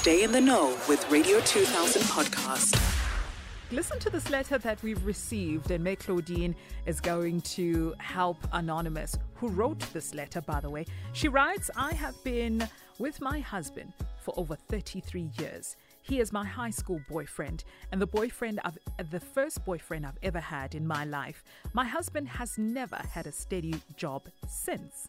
Stay in the know with Radio 2000 podcast. Listen to this letter that we've received, and May Claudine is going to help Anonymous, who wrote this letter, by the way. She writes I have been with my husband for over 33 years. He is my high school boyfriend and the boyfriend of the first boyfriend I've ever had in my life. My husband has never had a steady job since.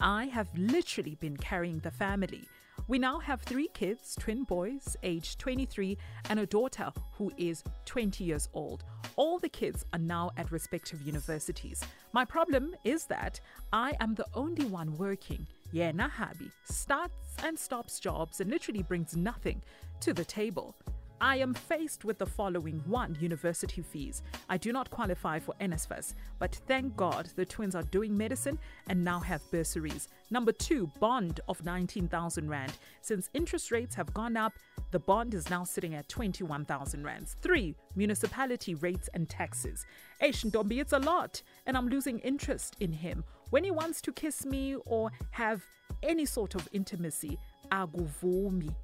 I have literally been carrying the family. We now have three kids, twin boys, aged 23, and a daughter who is 20 years old. All the kids are now at respective universities. My problem is that I am the only one working. Yeah, Nahabi starts and stops jobs and literally brings nothing to the table. I am faced with the following one university fees. I do not qualify for NSFAS, but thank God the twins are doing medicine and now have bursaries. Number two, bond of 19,000 Rand. Since interest rates have gone up, the bond is now sitting at 21,000 Rands. Three, municipality rates and taxes. Eish Ndombi, it's a lot, and I'm losing interest in him. When he wants to kiss me or have any sort of intimacy, aguvumi.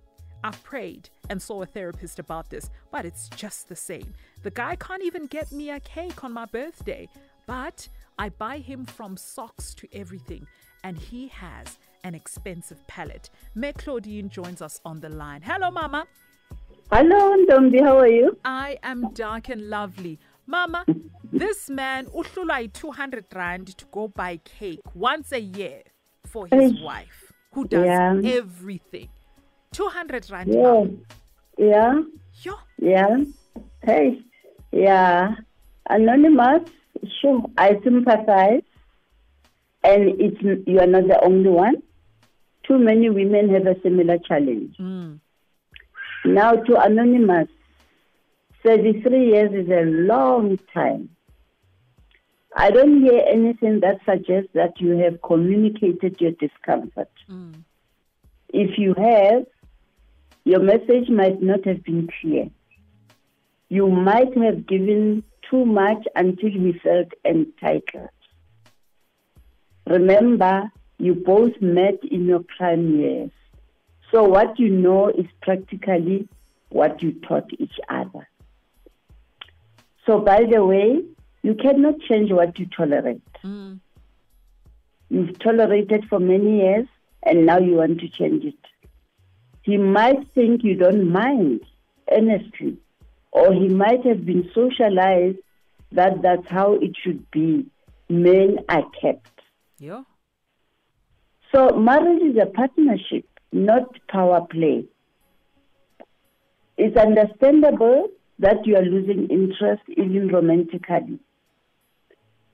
I've prayed and saw a therapist about this, but it's just the same. The guy can't even get me a cake on my birthday, but I buy him from socks to everything, and he has an expensive palate. May Claudine joins us on the line. Hello, Mama. Hello, Ndombi. How are you? I am dark and lovely. Mama, this man uhlula 200 rand to go buy cake once a year for his wife, who does Yeah. everything. 200 rand. Yeah. Yeah. Yo. Yeah. Hey. Yeah. Anonymous. Sure. I sympathize. And it's you are not the only one. Too many women have a similar challenge. Mm. Now to Anonymous. 33 years is a long time. I don't hear anything that suggests that you have communicated your discomfort. Mm. If you have, your message might not have been clear. You might have given too much until he felt entitled. Remember, you both met in your prime years. So what you know is practically what you taught each other. So by the way, you cannot change what you tolerate. Mm. You've tolerated for many years and now you want to change it. He might think you don't mind, honestly, or he might have been socialized that that's how it should be. Men are kept. Yo. So marriage is a partnership, not power play. It's understandable that you are losing interest even romantically.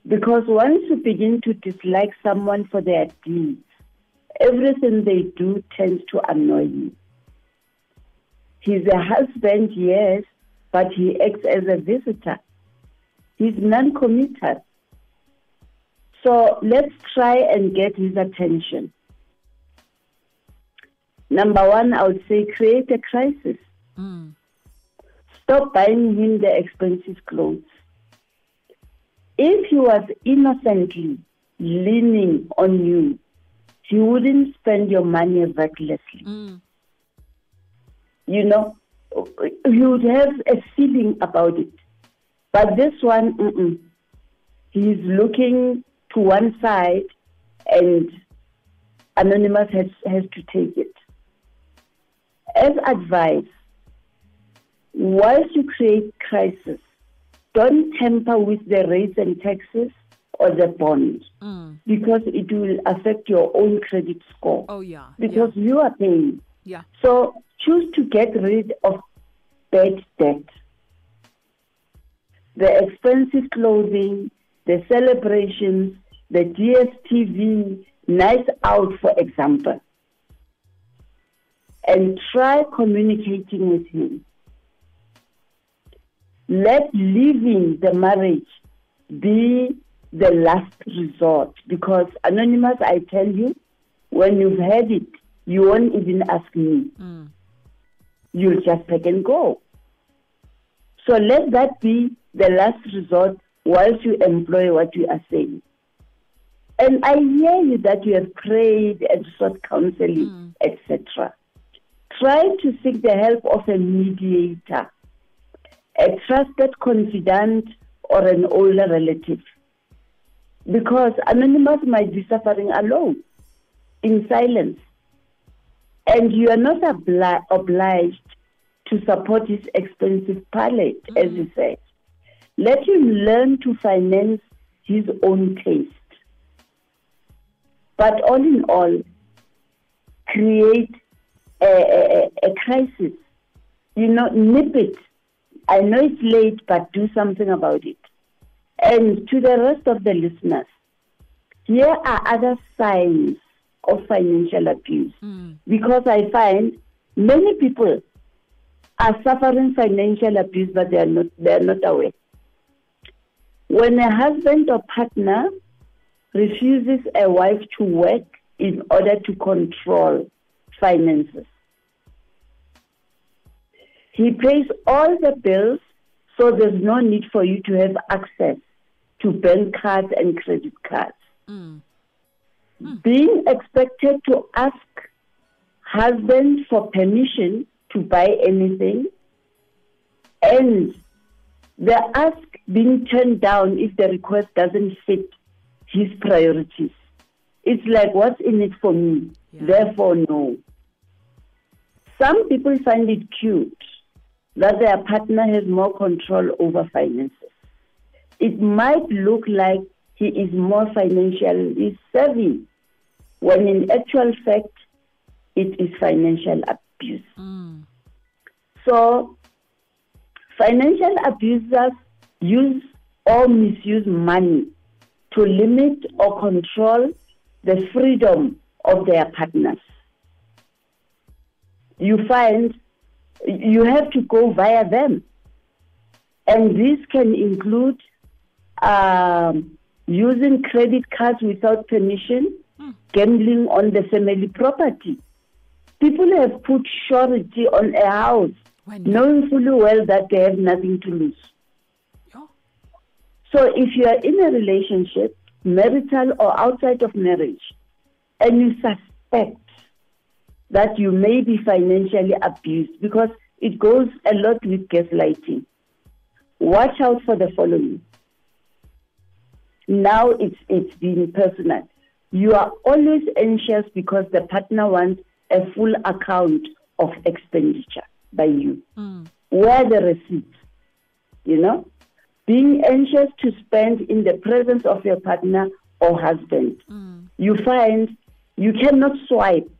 Because once you begin to dislike someone for their deeds, everything they do tends to annoy you. He's a husband, yes, but he acts as a visitor. He's non committal. So let's try and get his attention. Number one, I would say create a crisis. Mm. Stop buying him the expensive clothes. If he was innocently leaning on you, he wouldn't spend your money recklessly. Mm. You know, you would have a feeling about it. But this one, mm-mm. he's looking to one side and Anonymous has, has to take it. As advice, whilst you create crisis, don't tamper with the rates and taxes or the bond Mm. because it will affect your own credit score Oh, yeah. because you are paying. Yeah. So choose to get rid of bad debt. The expensive clothing, the celebrations, the DSTV, night out, for example. And try communicating with him. Let leaving the marriage be the last resort because, Anonymous, I tell you, when you've had it, you won't even ask me. Mm. You'll just take and go. So let that be the last resort whilst you employ what you are saying. And I hear you that you have prayed and sought counseling, etc. try to seek the help of a mediator, a trusted confidant, or an older relative. Because Anonymous might be suffering alone, in silence. And you are not obli- obliged to support his expensive palate, mm. as you said. Let him learn to finance his own taste. But all in all, create a, a, a crisis. You know, nip it. I know it's late, but do something about it. And to the rest of the listeners, here are other signs of financial abuse. Mm. Because I find many people are suffering financial abuse, but they are not, they are not aware. When a husband or partner refuses a wife to work in order to control finances, he pays all the bills, so there's no need for you to have access to bank cards and credit cards. Mm. Mm. Being expected to ask husband for permission to buy anything and the ask being turned down if the request doesn't fit his priorities. It's like, what's in it for me? Yeah. Therefore, no. Some people find it cute that their partner has more control over finances. It might look like he is more financially savvy, when in actual fact, it is financial abuse. Mm. So, financial abusers use or misuse money to limit or control the freedom of their partners. You find you have to go via them. And this can include um, using credit cards without permission. Gambling on the family property. People have put surety on a house, knowing fully well that they have nothing to lose. So if you are in a relationship, marital or outside of marriage, and you suspect that you may be financially abused because it goes a lot with gaslighting. Watch out for the following. Now it's it's being personal. You are always anxious because the partner wants a full account of expenditure by you. Mm. Where the receipts? You know? being anxious to spend in the presence of your partner or husband. Mm. You find you cannot swipe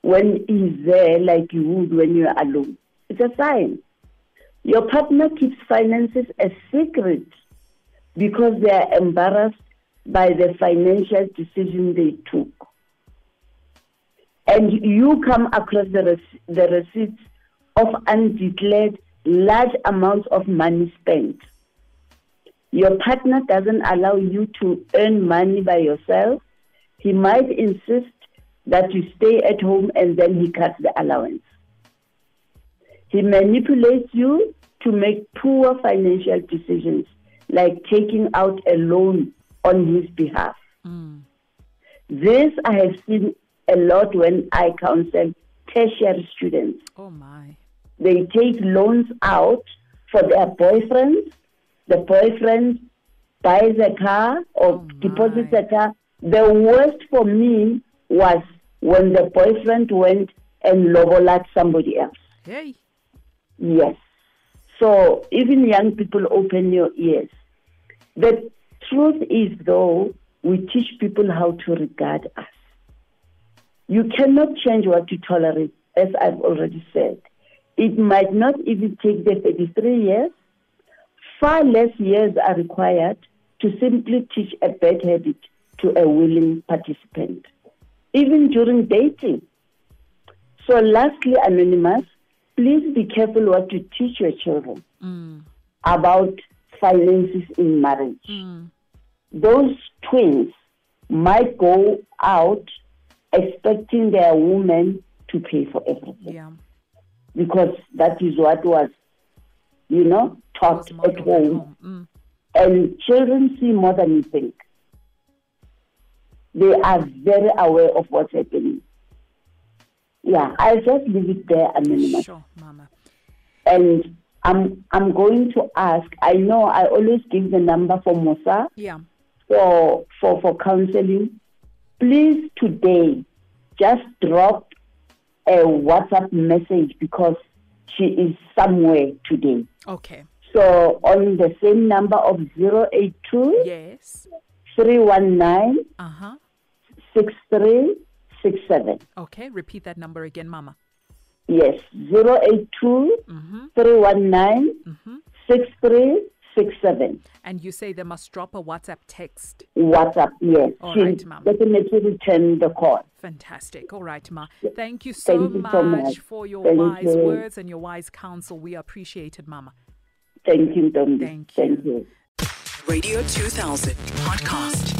when he's there like you would when you're alone. It's a sign. Your partner keeps finances a secret because they are embarrassed by the financial decision they took. And you come across the, the receipts of undeclared large amounts of money spent your partner doesn't allow you to earn money by yourself, he might insist that you stay at home and then he cuts the allowance. He manipulates you to make poor financial decisions, like taking out a loan on his behalf. Mm. This I have seen a lot when I counsel tertiary students. Oh my. They take loans out for their boyfriends the boyfriend buys a car or oh deposits a car. The worst for me was when the boyfriend went and lobolat somebody else. Hey. Yes. So even young people open your ears. The truth is though, we teach people how to regard us. You cannot change what you tolerate, as I've already said. It might not even take the 33 years Far less years are required to simply teach a bad habit to a willing participant, even during dating. So, lastly, Anonymous, please be careful what you teach your children mm. about finances in marriage. Mm. Those twins might go out expecting their woman to pay for everything. Yeah. Because that is what was you know, taught at home. Mm. And children see more than you think. They are very aware of what's happening. Yeah, I'll just leave it there anonymous. Sure, Mama. And I'm I'm going to ask. I know I always give the number for Musa Yeah. for for for counseling. Please today, just drop a WhatsApp message because she is somewhere today. Okay. So on the same number of 082 Yes. 319 Uh huh. 6367. Okay. Repeat that number again, Mama. Yes, 082 Mm-hmm. 319 Mm-hmm. 6367. And you say they must drop a WhatsApp text. WhatsApp, yes. All She'll right, ma'am. definitely return the call. Fantastic. All right, Ma. Thank you so, Thank you much, so much. for your Thank wise you. words and your wise counsel. We appreciate it, Mama. Thank you, Dominic. Thank Thank you. you. Radio 2000 podcast.